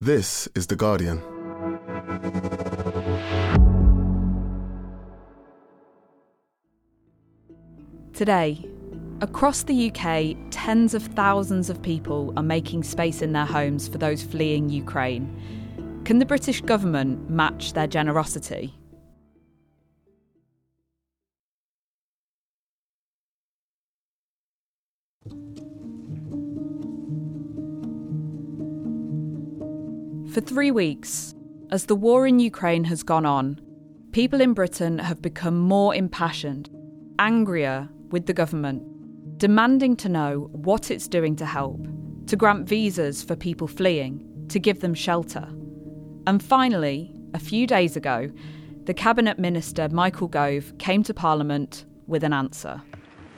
This is The Guardian. Today, across the UK, tens of thousands of people are making space in their homes for those fleeing Ukraine. Can the British government match their generosity? For three weeks, as the war in Ukraine has gone on, people in Britain have become more impassioned, angrier with the government, demanding to know what it's doing to help, to grant visas for people fleeing, to give them shelter. And finally, a few days ago, the Cabinet Minister Michael Gove came to Parliament with an answer.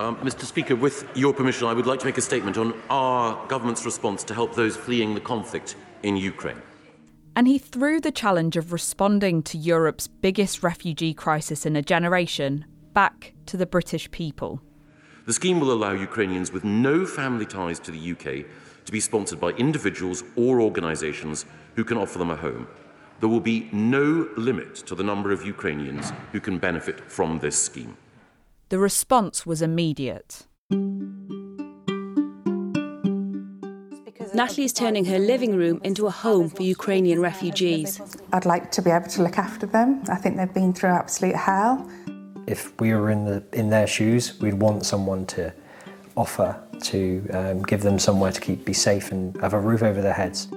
Um, Mr. Speaker, with your permission, I would like to make a statement on our government's response to help those fleeing the conflict in Ukraine. And he threw the challenge of responding to Europe's biggest refugee crisis in a generation back to the British people. The scheme will allow Ukrainians with no family ties to the UK to be sponsored by individuals or organisations who can offer them a home. There will be no limit to the number of Ukrainians who can benefit from this scheme. The response was immediate. Natalie is turning her living room into a home for Ukrainian refugees. I'd like to be able to look after them. I think they've been through absolute hell. If we were in the in their shoes, we'd want someone to offer to um, give them somewhere to keep be safe and have a roof over their heads.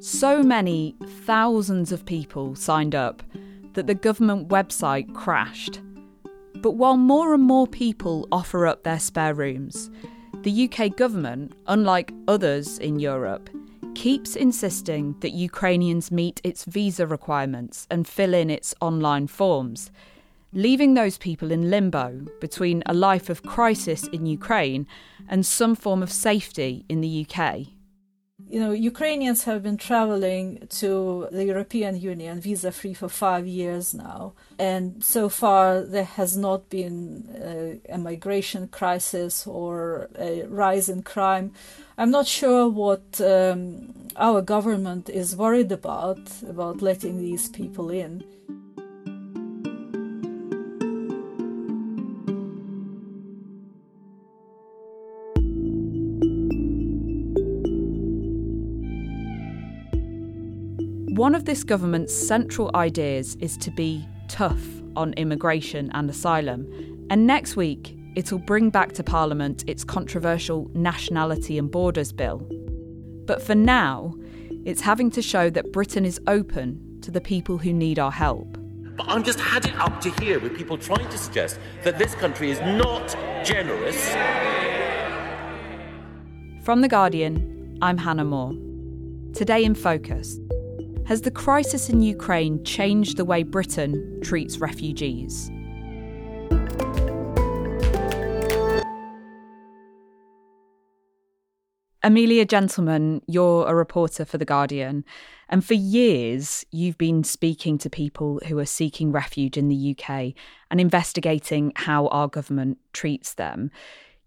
So many thousands of people signed up that the government website crashed. But while more and more people offer up their spare rooms, the UK government, unlike others in Europe, keeps insisting that Ukrainians meet its visa requirements and fill in its online forms, leaving those people in limbo between a life of crisis in Ukraine and some form of safety in the UK you know, Ukrainians have been traveling to the European Union visa free for five years now. And so far, there has not been a, a, migration crisis or a rise in crime. I'm not sure what um, our government is worried about, about letting these people in. One of this government's central ideas is to be tough on immigration and asylum, and next week it'll bring back to Parliament its controversial Nationality and Borders Bill. But for now, it's having to show that Britain is open to the people who need our help. But I'm just had it up to here with people trying to suggest that this country is not generous. From The Guardian, I'm Hannah Moore. Today in Focus. Has the crisis in Ukraine changed the way Britain treats refugees? Amelia Gentleman, you're a reporter for The Guardian, and for years you've been speaking to people who are seeking refuge in the UK and investigating how our government treats them.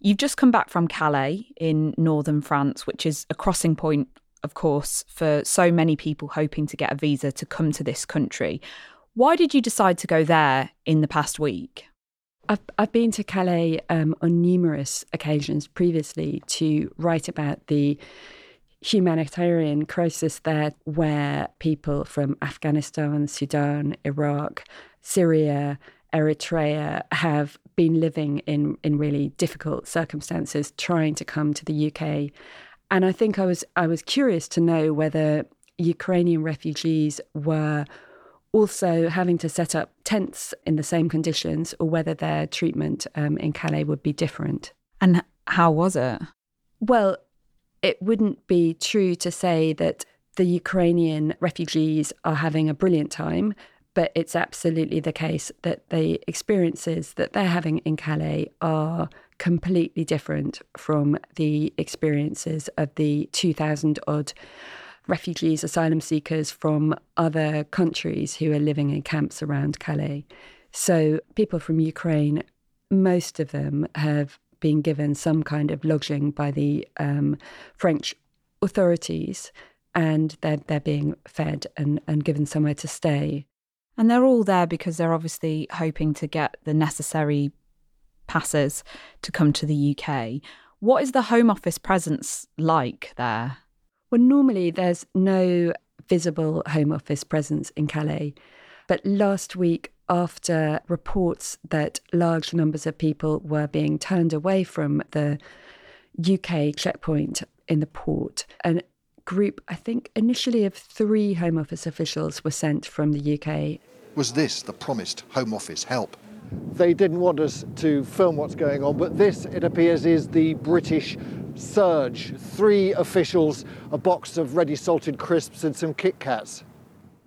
You've just come back from Calais in northern France, which is a crossing point of course, for so many people hoping to get a visa to come to this country. Why did you decide to go there in the past week? I've, I've been to Calais um, on numerous occasions previously to write about the humanitarian crisis there, where people from Afghanistan, Sudan, Iraq, Syria, Eritrea have been living in, in really difficult circumstances, trying to come to the UK and I think I was I was curious to know whether Ukrainian refugees were also having to set up tents in the same conditions, or whether their treatment um, in Calais would be different. And how was it? Well, it wouldn't be true to say that the Ukrainian refugees are having a brilliant time, but it's absolutely the case that the experiences that they're having in Calais are completely different from the experiences of the 2,000 odd refugees, asylum seekers from other countries who are living in camps around Calais. So, people from Ukraine, most of them have been given some kind of lodging by the um, French authorities and they're, they're being fed and, and given somewhere to stay. And they're all there because they're obviously hoping to get the necessary passes to come to the UK. What is the Home Office presence like there? Well, normally there's no visible Home Office presence in Calais. But last week, after reports that large numbers of people were being turned away from the UK checkpoint in the port, a group, I think initially of three Home Office officials, were sent from the UK. Was this the promised Home Office help? They didn't want us to film what's going on, but this, it appears, is the British surge. Three officials, a box of ready salted crisps, and some Kit Kats.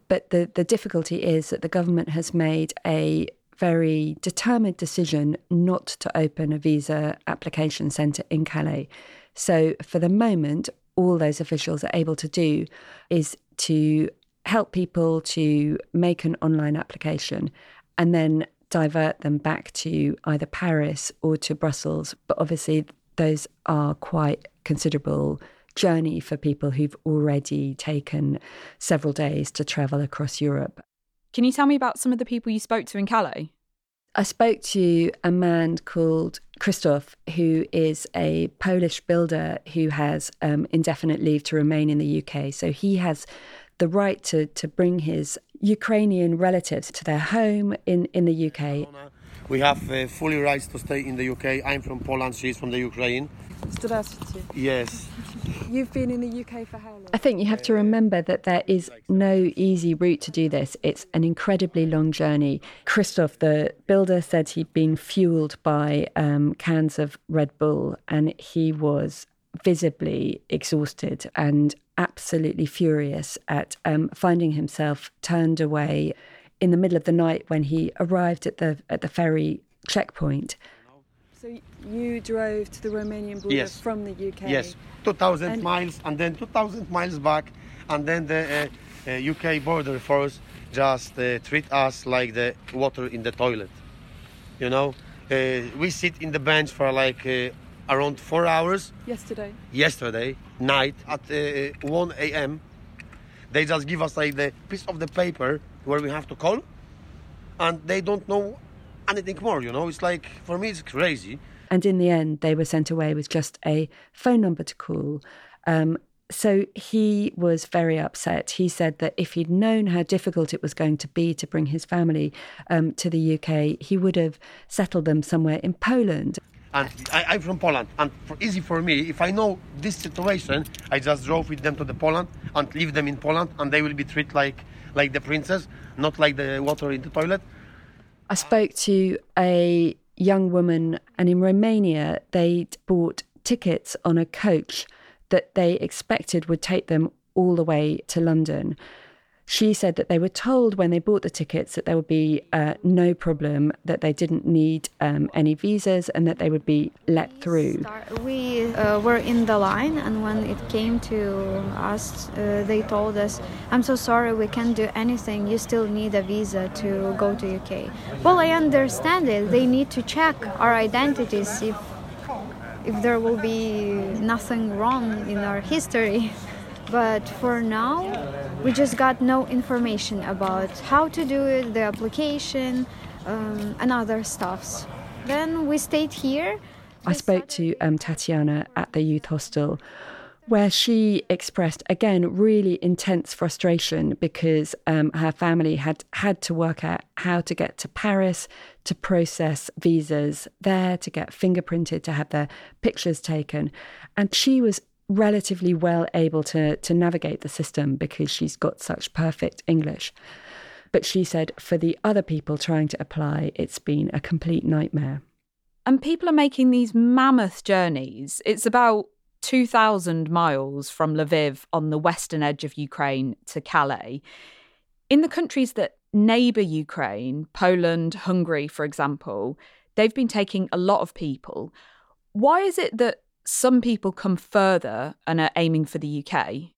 But the, the difficulty is that the government has made a very determined decision not to open a visa application centre in Calais. So, for the moment, all those officials are able to do is to help people to make an online application and then divert them back to either Paris or to Brussels. But obviously, those are quite considerable journey for people who've already taken several days to travel across Europe. Can you tell me about some of the people you spoke to in Calais? I spoke to a man called Christoph, who is a Polish builder who has um, indefinite leave to remain in the UK. So he has the right to, to bring his Ukrainian relatives to their home in, in the UK. We have uh, fully rights to stay in the UK. I'm from Poland, she's from the Ukraine. Yes. You've been in the UK for how long? I think you have to remember that there is no easy route to do this. It's an incredibly long journey. Christoph, the builder, said he'd been fueled by um, cans of Red Bull and he was visibly exhausted and absolutely furious at um, finding himself turned away in the middle of the night when he arrived at the at the ferry checkpoint. So you drove to the Romanian border yes. from the UK. Yes, 2,000 and miles and then 2,000 miles back, and then the uh, uh, UK border force just uh, treat us like the water in the toilet. You know, uh, we sit in the bench for like uh, around four hours. Yesterday. Yesterday night at uh, 1 a.m. They just give us like the piece of the paper where we have to call, and they don't know anything more. You know, it's like for me, it's crazy. And in the end, they were sent away with just a phone number to call. Um, so he was very upset. He said that if he'd known how difficult it was going to be to bring his family um, to the UK, he would have settled them somewhere in Poland. And I, am from Poland, and for, easy for me. If I know this situation, I just drove with them to the Poland and leave them in Poland, and they will be treated like like the princess, not like the water in the toilet. I spoke to a young woman, and in Romania, they'd bought tickets on a coach that they expected would take them all the way to London she said that they were told when they bought the tickets that there would be uh, no problem, that they didn't need um, any visas, and that they would be let through. We uh, were in the line, and when it came to us, uh, they told us, "I'm so sorry, we can't do anything. You still need a visa to go to UK." Well, I understand it. They need to check our identities if if there will be nothing wrong in our history. But for now, we just got no information about how to do it, the application, um, and other stuffs. Then we stayed here. I spoke to um, Tatiana at the youth hostel where she expressed again really intense frustration because um, her family had had to work out how to get to Paris to process visas there, to get fingerprinted, to have their pictures taken, and she was relatively well able to to navigate the system because she's got such perfect English. But she said for the other people trying to apply, it's been a complete nightmare. And people are making these mammoth journeys. It's about 2,000 miles from Lviv on the western edge of Ukraine to Calais. In the countries that neighbour Ukraine, Poland, Hungary, for example, they've been taking a lot of people. Why is it that some people come further and are aiming for the UK.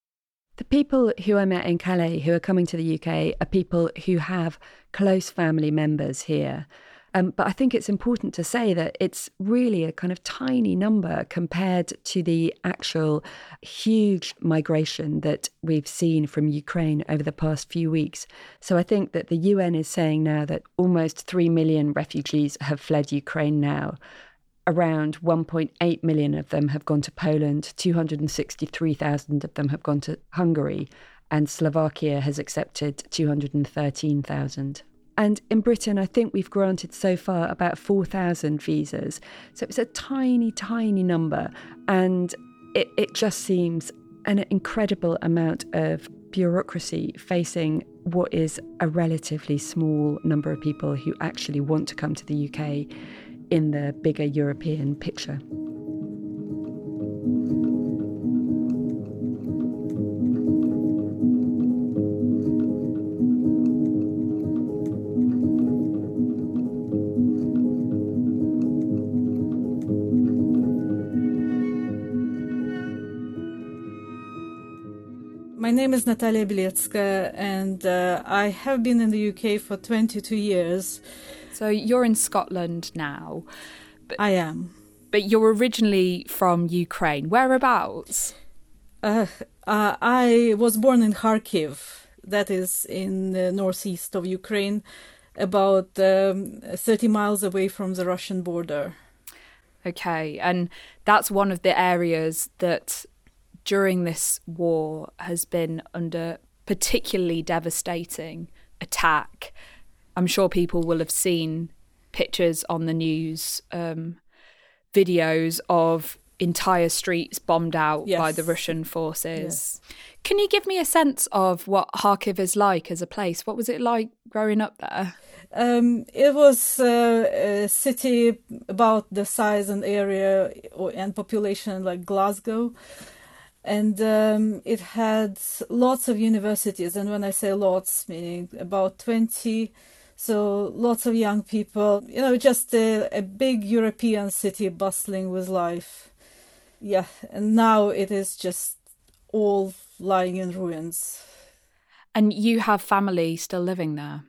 The people who I met in Calais who are coming to the UK are people who have close family members here. Um, but I think it's important to say that it's really a kind of tiny number compared to the actual huge migration that we've seen from Ukraine over the past few weeks. So I think that the UN is saying now that almost 3 million refugees have fled Ukraine now. Around 1.8 million of them have gone to Poland, 263,000 of them have gone to Hungary, and Slovakia has accepted 213,000. And in Britain, I think we've granted so far about 4,000 visas. So it's a tiny, tiny number. And it, it just seems an incredible amount of bureaucracy facing what is a relatively small number of people who actually want to come to the UK in the bigger European picture. My name is Natalia Bilecka, and uh, I have been in the UK for 22 years. So you're in Scotland now. I am. But you're originally from Ukraine. Whereabouts? Uh, uh, I was born in Kharkiv, that is in the northeast of Ukraine, about um, 30 miles away from the Russian border. Okay, and that's one of the areas that during this war has been under particularly devastating attack. I'm sure people will have seen pictures on the news, um, videos of entire streets bombed out yes. by the Russian forces. Yes. Can you give me a sense of what Kharkiv is like as a place? What was it like growing up there? Um, it was uh, a city about the size and area and population like Glasgow and um, it had lots of universities and when i say lots meaning about 20 so lots of young people you know just a, a, big european city bustling with life yeah and now it is just all lying in ruins and you have family still living there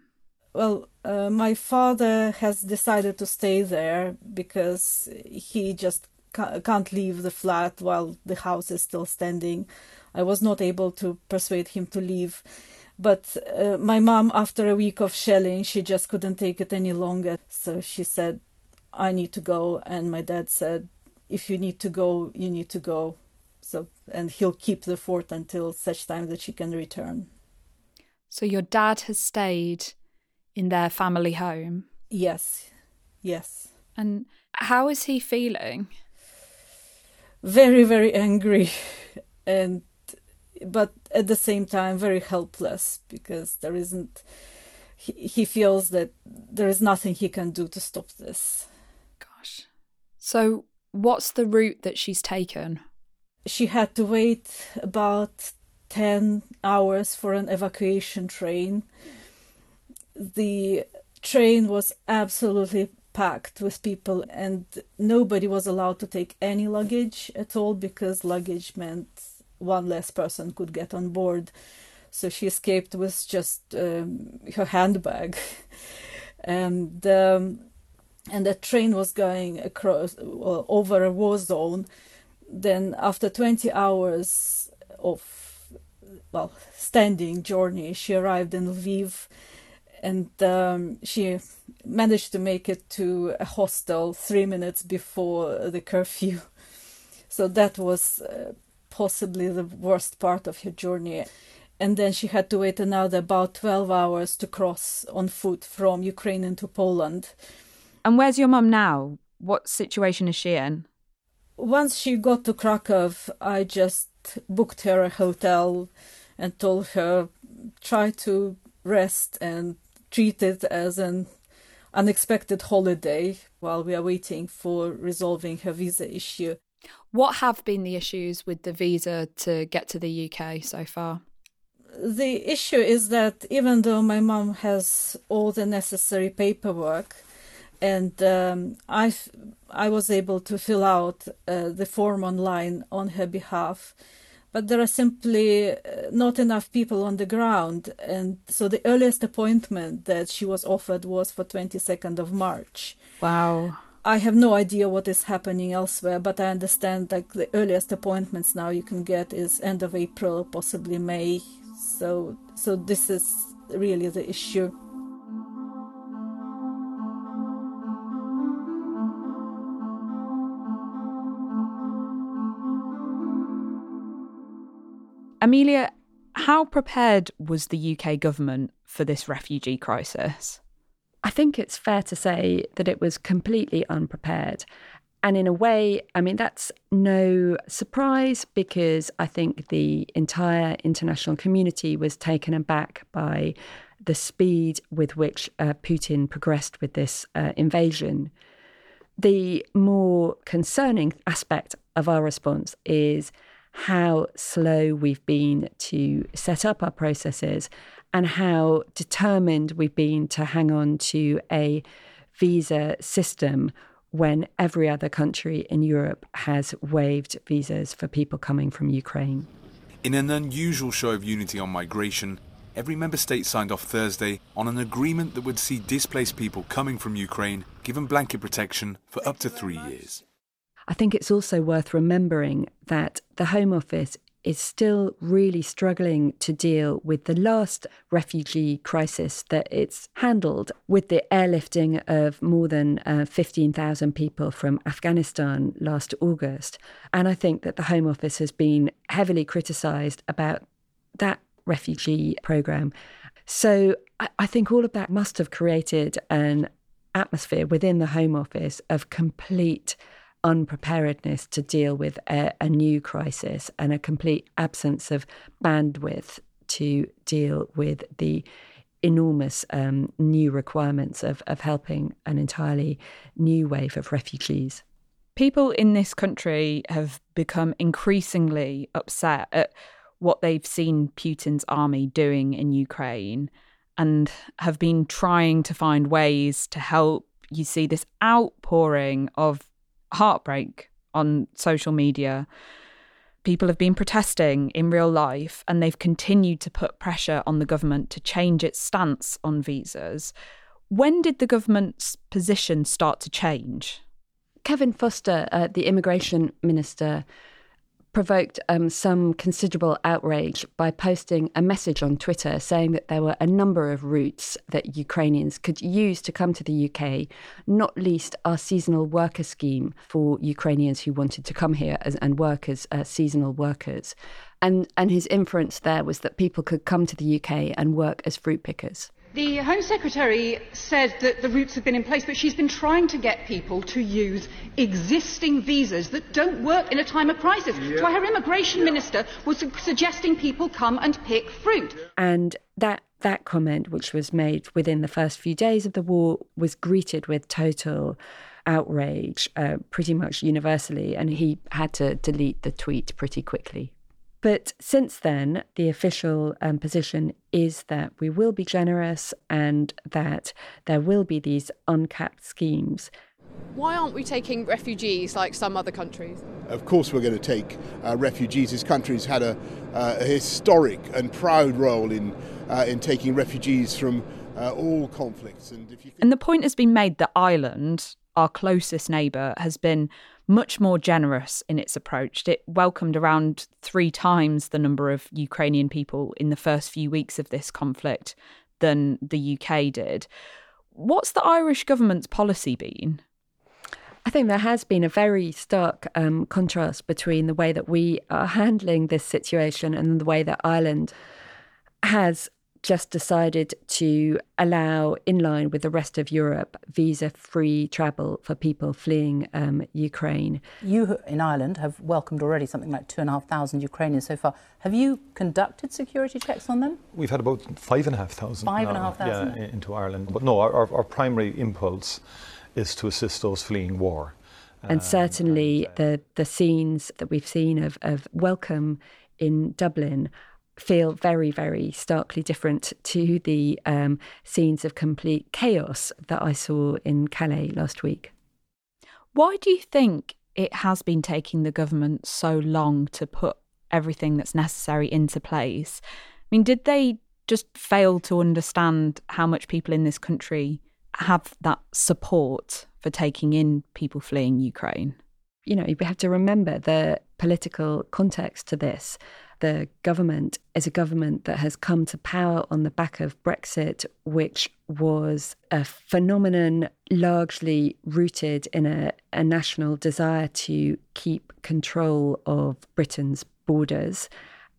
well uh, my father has decided to stay there because he just can't leave the flat while the house is still standing. I was not able to persuade him to leave. But uh, my mom, after a week of shelling, she just couldn't take it any longer. So she said, I need to go. And my dad said, if you need to go, you need to go. So, and he'll keep the fort until such time that she can return. So your dad has stayed in their family home? Yes, yes. And how is he feeling? very very angry and but at the same time very helpless because there isn't he, he feels that there is nothing he can do to stop this. Gosh. So what's the route that she's taken? She had to wait about 10 hours for an evacuation train. The train was absolutely packed with people and nobody was allowed to take any luggage at all because luggage meant one less person could get on board. So she escaped with just um, her handbag. And um, and the train was going across well, over a war zone. Then after 20 hours of well standing journey she arrived in lviv. And um, she managed to make it to a hostel three minutes before the curfew. So that was uh, possibly the worst part of her journey. And then she had to wait another about 12 hours to cross on foot from Ukraine into Poland. And where's your mum now? What situation is she in? Once she got to Krakow, I just booked her a hotel and told her try to rest and treat it as an unexpected holiday while we are waiting for resolving her visa issue. What have been the issues with the visa to get to the UK so far? The issue is that even though my mom has all the necessary paperwork, and um, I, I was able to fill out uh, the form online on her behalf, but there are simply uh, not enough people on the ground. And so the earliest appointment that she was offered was for 22nd of March. Wow. I have no idea what is happening elsewhere, but I understand like the earliest appointments now you can get is end of April, possibly May. So so this is really the issue. Amelia, how prepared was the UK government for this refugee crisis? I think it's fair to say that it was completely unprepared. And in a way, I mean, that's no surprise because I think the entire international community was taken aback by the speed with which uh, Putin progressed with this uh, invasion. The more concerning aspect of our response is how slow we've been to set up our processes and how determined we've been to hang on to a visa system when every other country in Europe has waived visas for people coming from Ukraine. In an unusual show of unity on migration, every member state signed off Thursday on an agreement that would see displaced people coming from Ukraine given blanket protection for up to three years. I think it's also worth remembering that the Home Office is still really struggling to deal with the last refugee crisis that it's handled with the airlifting of more than uh, 15,000 people from Afghanistan last August. And I think that the Home Office has been heavily criticised about that refugee programme. So I, I think all of that must have created an atmosphere within the Home Office of complete unpreparedness to deal with a, a new crisis and a complete absence of bandwidth to deal with the enormous um, new requirements of, of helping an entirely new wave of refugees. People in this country have become increasingly upset at what they've seen Putin's army doing in Ukraine and have been trying to find ways to help. You see this outpouring of heartbreak on social media. People have been protesting in real life and they've continued to put pressure on the government to change its stance on visas. When did the government's position start to change? Kevin Foster, uh, the immigration minister, provoked um, some considerable outrage by posting a message on Twitter saying that there were a number of routes that Ukrainians could use to come to the UK, not least our seasonal worker scheme for Ukrainians who wanted to come here as, and work as uh, seasonal workers. And, and his inference there was that people could come to the UK and work as fruit pickers. The Home Secretary said that the routes have been in place, but she's been trying to get people to use existing visas that don't work in a time of crisis. Yeah. So her immigration minister was suggesting people come and pick fruit. And that that comment, which was made within the first few days of the war, was greeted with total outrage, uh, pretty much universally, and he had to delete the tweet pretty quickly. But since then, the official um, position is that we will be generous and that there will be these uncapped schemes. Why aren't we taking refugees like some other countries? Of course, we're going to take uh, refugees. This country's had a, uh, a, historic and proud role in, uh, in taking refugees from uh, all conflicts. And, if you can... and the point has been made that Ireland, our closest neighbour, has been much more generous in its approach. It welcomed around three times the number of Ukrainian people in the first few weeks of this conflict than the UK did. What's the Irish government's policy been? I think there has been a very stark um, contrast between the way that we are handling this situation and the way that Ireland has just decided to allow, in line with the rest of Europe, visa free travel for people fleeing um, Ukraine. You in Ireland have welcomed already something like 2,500 Ukrainians so far. Have you conducted security checks on them? We've had about 5,500 five and a half thousand? Yeah, into Ireland. But no, our, our primary impulse is to assist those fleeing war. And um, certainly and, uh, the, the scenes that we've seen of, of welcome in Dublin feel very, very starkly different to the um, scenes of complete chaos that I saw in Calais last week. Why do you think it has been taking the government so long to put everything that's necessary into place. I mean, did they just fail to understand how much people in this country have that support for taking in people fleeing Ukraine? You know, we have to remember the political context to this the government is a government that has come to power on the back of Brexit, which was a phenomenon largely rooted in a, a national desire to keep control of Britain's borders.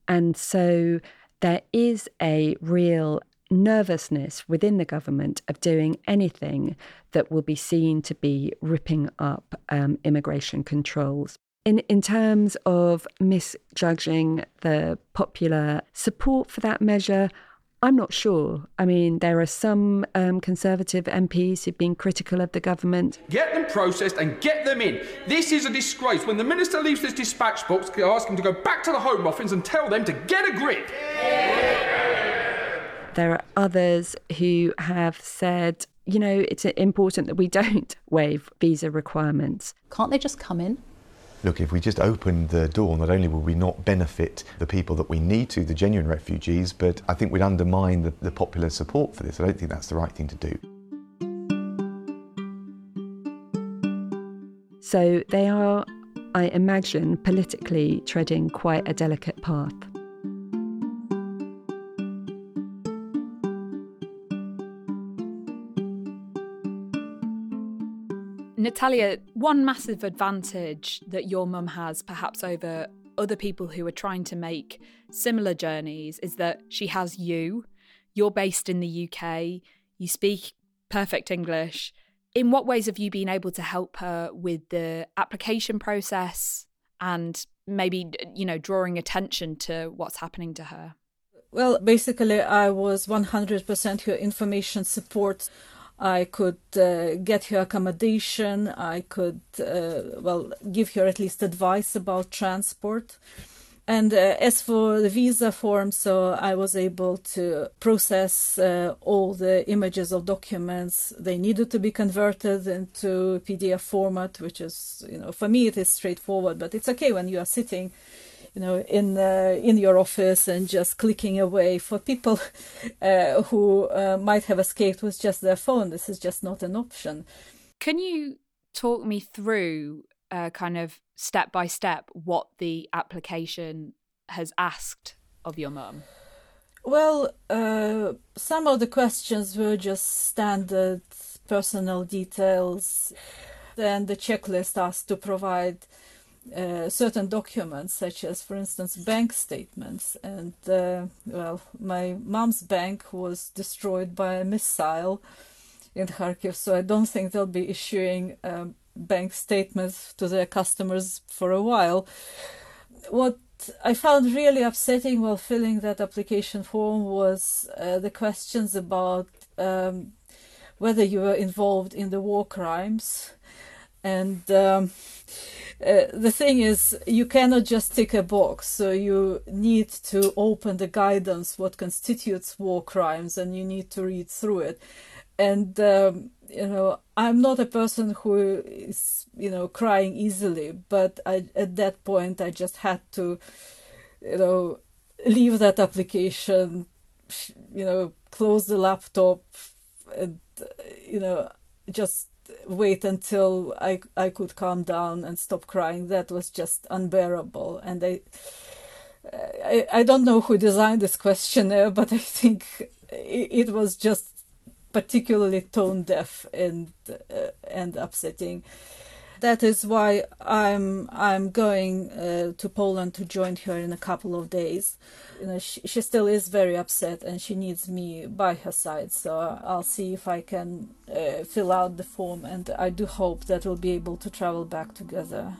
And so there is a real nervousness within the government of doing anything that will be seen to be ripping up um, immigration controls. In, in terms of misjudging the popular support for that measure, I'm not sure. I mean, there are some um, Conservative MPs who've been critical of the government. Get them processed and get them in. This is a disgrace. When the minister leaves this dispatch box, ask him to go back to the Home Office and tell them to get a grip. There are others who have said, you know, it's important that we don't waive visa requirements. Can't they just come in? Look, if we just open the door, not only will we not benefit the people that we need to, the genuine refugees, but I think we'd undermine the, the popular support for this. I don't think that's the right thing to do. So they are, I imagine, politically treading quite a delicate path. Natalia, one massive advantage that your mum has, perhaps over other people who are trying to make similar journeys, is that she has you. You're based in the UK, you speak perfect English. In what ways have you been able to help her with the application process and maybe, you know, drawing attention to what's happening to her? Well, basically, I was 100% her information support I could uh, get her accommodation. I could, uh, well, give her at least advice about transport. And uh, as for the visa form, so I was able to process uh, all the images of documents. They needed to be converted into PDF format, which is, you know, for me it is straightforward, but it's okay when you are sitting you know in uh, in your office and just clicking away for people uh, who uh, might have escaped with just their phone. This is just not an option. Can you talk me through uh, kind of step by step what the application has asked of your mum? Well uh, some of the questions were just standard personal details. Then the checklist asked to provide uh, certain documents, such as, for instance, bank statements. And, uh, well, my mom's bank was destroyed by a missile in Kharkiv, so I don't think they'll be issuing um, bank statements to their customers for a while. What I found really upsetting while filling that application form was uh, the questions about um, whether you were involved in the war crimes. And um, uh, the thing is, you cannot just tick a box. So you need to open the guidance what constitutes war crimes, and you need to read through it. And um, you know, I'm not a person who is you know crying easily, but I, at that point, I just had to, you know, leave that application, you know, close the laptop, and you know, just wait until I I could calm down and stop crying. That was just unbearable, and I. I, I don't know who designed this questionnaire, but I think it, it was just particularly tone deaf and uh, and upsetting. That is why I'm I'm going uh, to Poland to join her in a couple of days. You know, she, she still is very upset and she needs me by her side. So I'll see if I can uh, fill out the form, and I do hope that we'll be able to travel back together.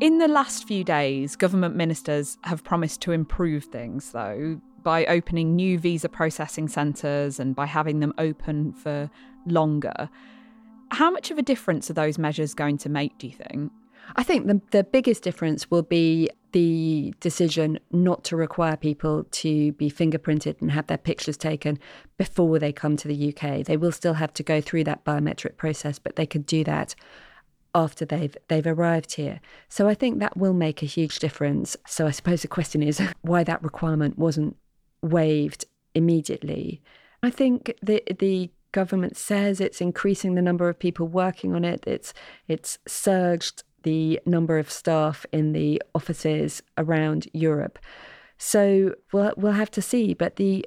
In the last few days, government ministers have promised to improve things, though, by opening new visa processing centres and by having them open for longer. How much of a difference are those measures going to make, do you think? I think the, the biggest difference will be the decision not to require people to be fingerprinted and have their pictures taken before they come to the UK. They will still have to go through that biometric process, but they could do that after they've they've arrived here. So I think that will make a huge difference. So I suppose the question is why that requirement wasn't waived immediately. I think the the government says it's increasing the number of people working on it. It's it's surged the number of staff in the offices around Europe. So we'll we'll have to see. But the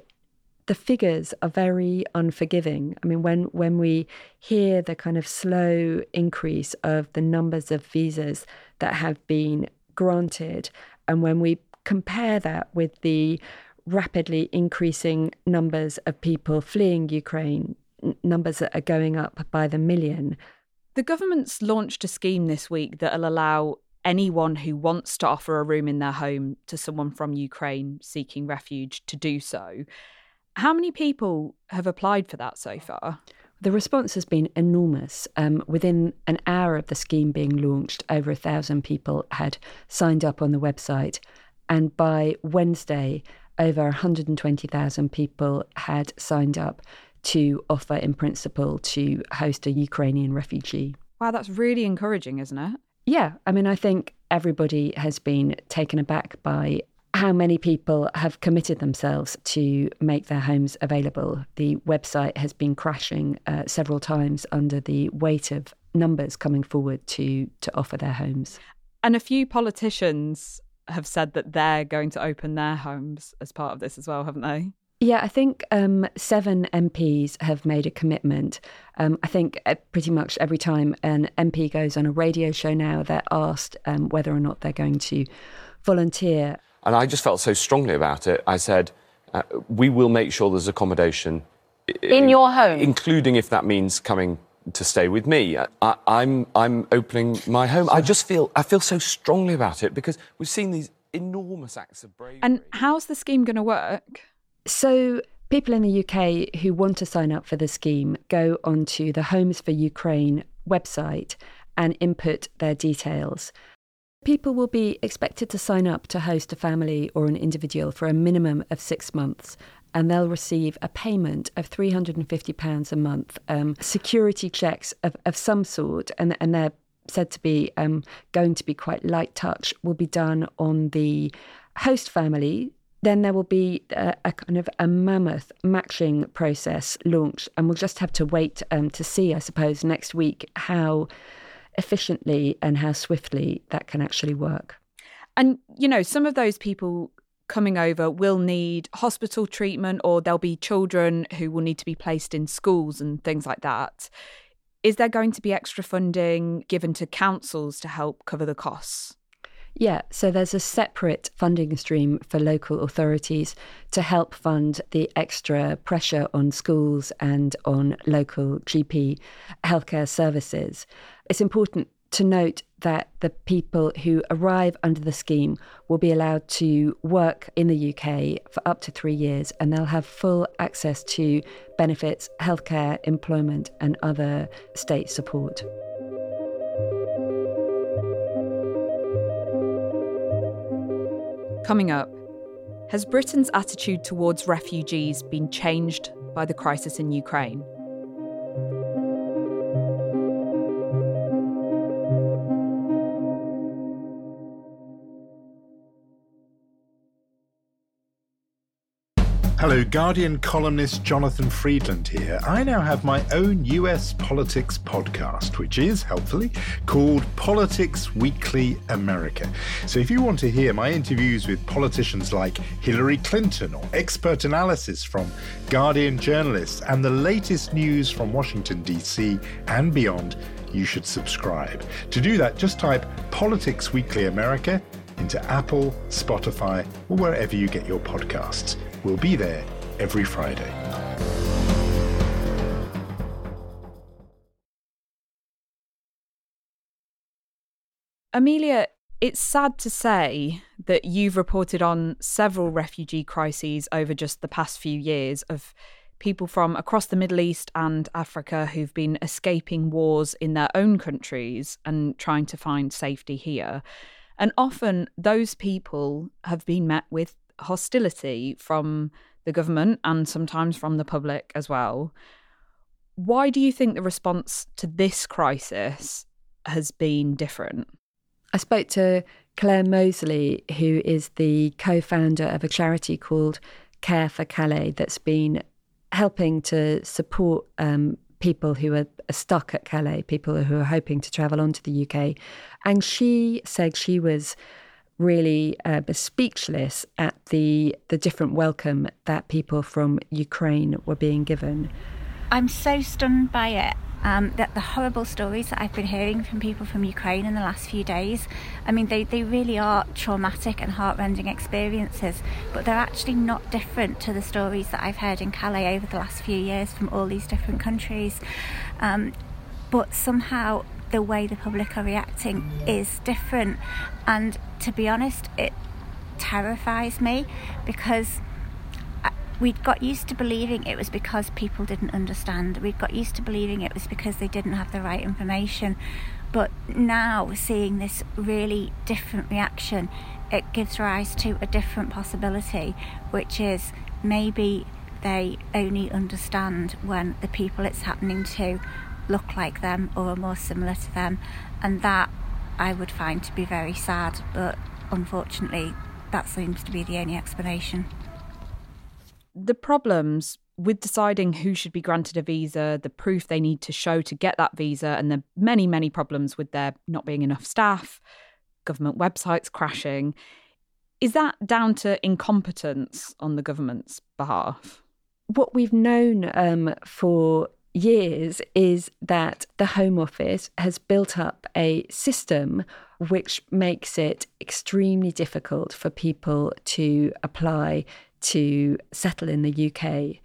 the figures are very unforgiving. I mean, when when we hear the kind of slow increase of the numbers of visas that have been granted, and when we compare that with the rapidly increasing numbers of people fleeing Ukraine, numbers that are going up by the million. The government's launched a scheme this week that'll allow anyone who wants to offer a room in their home to someone from Ukraine seeking refuge to do so. How many people have applied for that so far? The response has been enormous. Um, within an hour of the scheme being launched, over a thousand people had signed up on the website. And by Wednesday, over 120,000 people had signed up to offer, in principle, to host a Ukrainian refugee. Wow, that's really encouraging, isn't it? Yeah, I mean, I think everybody has been taken aback by how many people have committed themselves to make their homes available. The website has been crashing uh, several times under the weight of numbers coming forward to to offer their homes. And a few politicians have said that they're going to open their homes as part of this as well, haven't they? Yeah, I think um, seven MPs have made a commitment. Um, I think uh, pretty much every time an MP goes on a radio show now, they're asked um, whether or not they're going to volunteer. And I just felt so strongly about it. I said, uh, we will make sure there's accommodation in your home, including if that means coming to stay with me. I, am I'm, I'm opening my home. I just feel I feel so strongly about it because we've seen these enormous acts of bravery. And how's the scheme going to work? So, people in the UK who want to sign up for the scheme go onto the Homes for Ukraine website and input their details. People will be expected to sign up to host a family or an individual for a minimum of six months, and they'll receive a payment of £350 a month, um, security checks of, of some sort, and, and they're said to be um, going to be quite light touch, will be done on the host family. Then there will be a, a, kind of a mammoth matching process launched, and we'll just have to wait um, to see, I suppose, next week how efficiently and how swiftly that can actually work. And, you know, some of those people coming over will need hospital treatment, or there'll be children who will need to be placed in schools and things like that. Is there going to be extra funding given to councils to help cover the costs? Yeah, so there's a separate funding stream for local authorities to help fund the extra pressure on schools and on local GP healthcare services. It's important to note that the people who arrive under the scheme will be allowed to work in the UK for up to three years and they'll have full access to benefits, healthcare, employment, and other state support. Coming up, has Britain's attitude towards refugees been changed by the crisis in Ukraine? Hello, Guardian columnist Jonathan Freedland here. I now have my own US politics podcast, which is, helpfully, called Politics Weekly America. So if you want to hear my interviews with politicians like Hillary Clinton or expert analysis from Guardian journalists and the latest news from Washington, D.C. and beyond, you should subscribe. To do that, just type Politics Weekly America into Apple, Spotify, or wherever you get your podcasts. We'll be there every Friday. Amelia, it's sad to say that you've reported on several refugee crises over just the past few years of people from across the Middle East and Africa who've been escaping wars in their own countries and trying to find safety here. And often those people have been met with hostility from the government and sometimes from the public as well. Why do you think the response to this crisis has been different? I spoke to Clare Moseley, who is the co founder of a charity called Care for Calais that's been helping to support um, people who are stuck at Calais, people who are hoping to travel on to the UK. And she said she was really uh, speechless at the the different welcome that people from Ukraine were being given. I'm so stunned by it um, that the horrible stories that I've been hearing from people from Ukraine in the last few days, I mean, they, they really are traumatic and heartrending experiences, but they're actually not different to the stories that I've heard in Calais over the last few years from all these different countries. Um, but somehow the way the public are reacting is different, and to be honest, it terrifies me because uh, we'd got used to believing it was because people didn't understand. We'd got used to believing it was because they didn't have the right information. But now, seeing this really different reaction, it gives rise to a different possibility, which is maybe they only understand when the people it's happening to look like them or are more similar to them. And that I would find to be very sad, but unfortunately, that seems to be the only explanation the problems with deciding who should be granted a visa, the proof they need to show to get that visa, and the many, many problems with there not being enough staff, government websites crashing. Is that down to incompetence on the government's behalf? What we've known um, for years is that the Home Office has built up a system which makes it extremely difficult for people to apply to settle in the UK.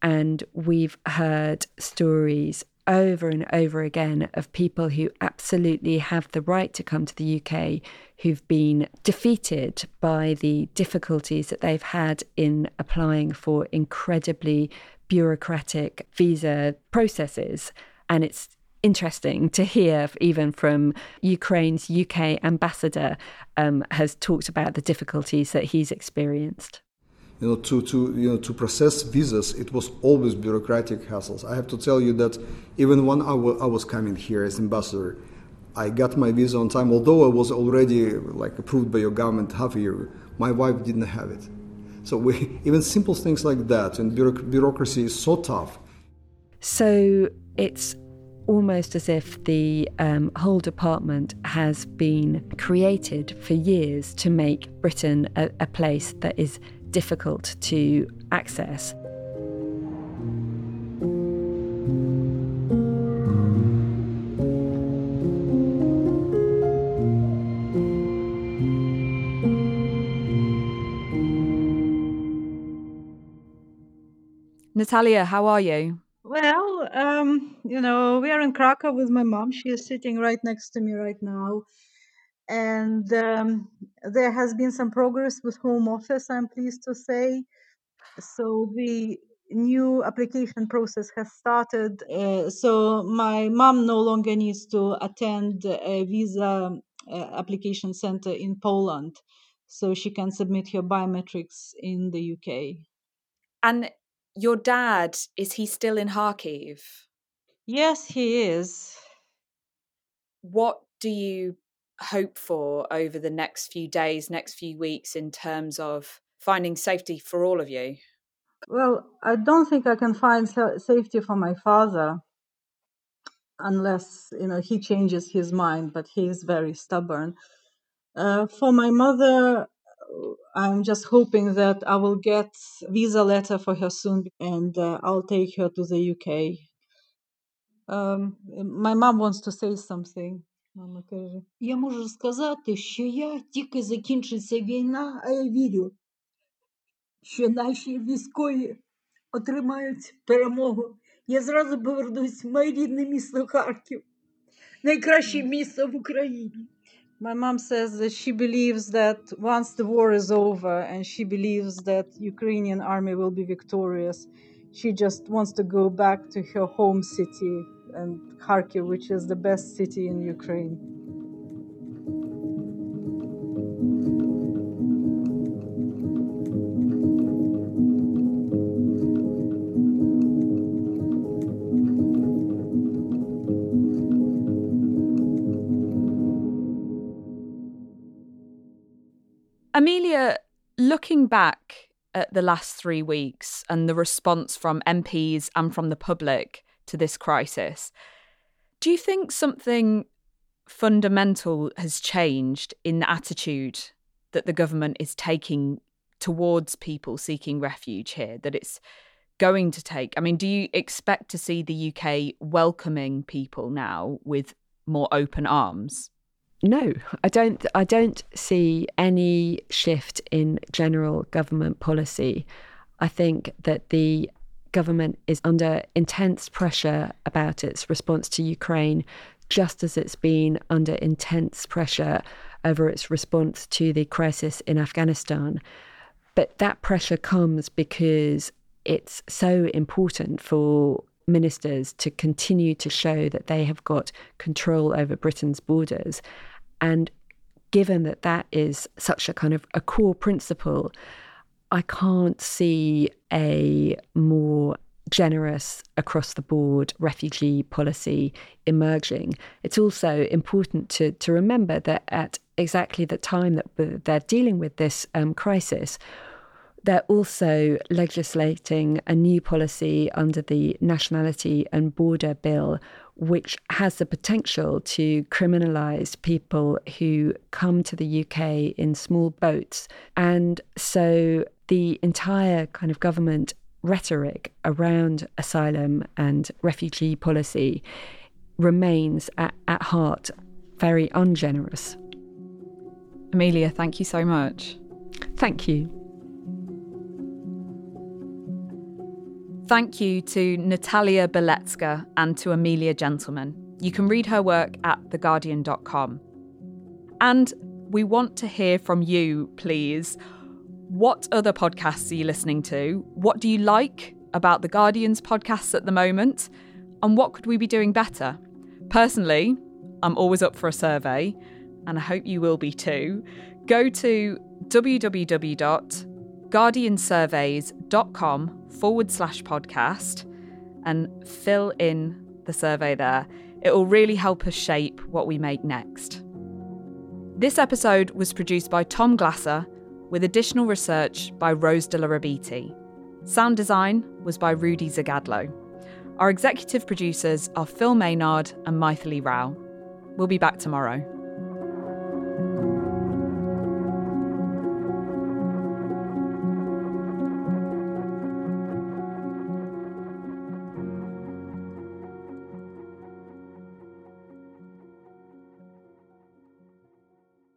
And we've heard stories over and over again of people who absolutely have the right to come to the UK who've been defeated by the difficulties that they've had in applying for incredibly bureaucratic visa processes. And it's interesting to hear, even from Ukraine's UK ambassador, um, has talked about the difficulties that he's experienced you know, to, to, you know, to process visas, it was always bureaucratic hassles. I have to tell you that even when I, w- I was coming here as ambassador, I got my visa on time, although I was already like approved by your government half a year. My wife didn't have it. So we, even simple things like that, and bureaucracy is so tough. So it's almost as if the um, whole department has been created for years to make Britain a, a place that is difficult to access. Natalia, how are you? Well, um, you know, we are in Krakow with my mom. She is sitting right next to me right now. And um, there has been some progress with home office i'm pleased to say. So the new application process has started. Uh, so my mom no longer needs to attend a visa uh, application center in poland. So she can submit her biometrics in the uk and your dad is he still in kharkiv yes he is what do you hope for over the next few days, next few weeks in terms of finding safety for all of you? Well, I don't think I can find safety for my father unless you know he changes his mind, but he is very stubborn. Uh, for my mother, I'm just hoping that I will get visa letter for her soon, and uh, I'll take her to the UK. Um, my mom wants to say something. Мама каже: Я можу сказати, що я тільки закінчиться війна, а я вірю, що наші військові отримають перемогу. Я зразу повернусь в моє рідне місто Харків, найкраще місто в Україні. My mom says that she believes that once the war is over and she believes that Ukrainian army will be victorious, she just wants to go back to her home city and Kharkiv, which is the best city in Ukraine. Amelia, looking back at the last three weeks and the response from MPs and from the public to this crisis, do you think something fundamental has changed in the attitude that the government is taking towards people seeking refuge here? That it's going to take? I mean, do you expect to see the UK welcoming people now with more open arms? No, I don't. I don't see any shift in general government policy. I think that the government is under intense pressure about its response to Ukraine, just as it's been under intense pressure over its response to the crisis in Afghanistan. But that pressure comes because it's so important for ministers to continue to show that they have got control over Britain's borders and given that that is such a kind of a core principle, I can't see a more generous across the board refugee policy emerging. It's also important to, to remember that at exactly the time that they're dealing with this um, crisis, they're also legislating a new policy under the Nationality and Border Bill, which has the potential to criminalise people who come to the UK in small boats. And so the entire kind of government rhetoric around asylum and refugee policy remains at, at heart very ungenerous. Amelia, thank you so much. Thank you. Thank you to Natalia Beletska and to Amelia Gentleman. You can read her work at theguardian.com. And we want to hear from you, please. What other podcasts are you listening to? What do you like about The Guardian's podcasts at the moment? And what could we be doing better? Personally, I'm always up for a survey, and I hope you will be too. Go to www.guardiansurveys.com forward slash podcast and fill in the survey there. It will really help us shape what we make next. This episode was produced by Tom Glasser with additional research by Rose de Larrabeiti. Sound design was by Rudy Zagadlo. Our executive producers are Phil Maynard and Mythili Rao. We'll be back tomorrow.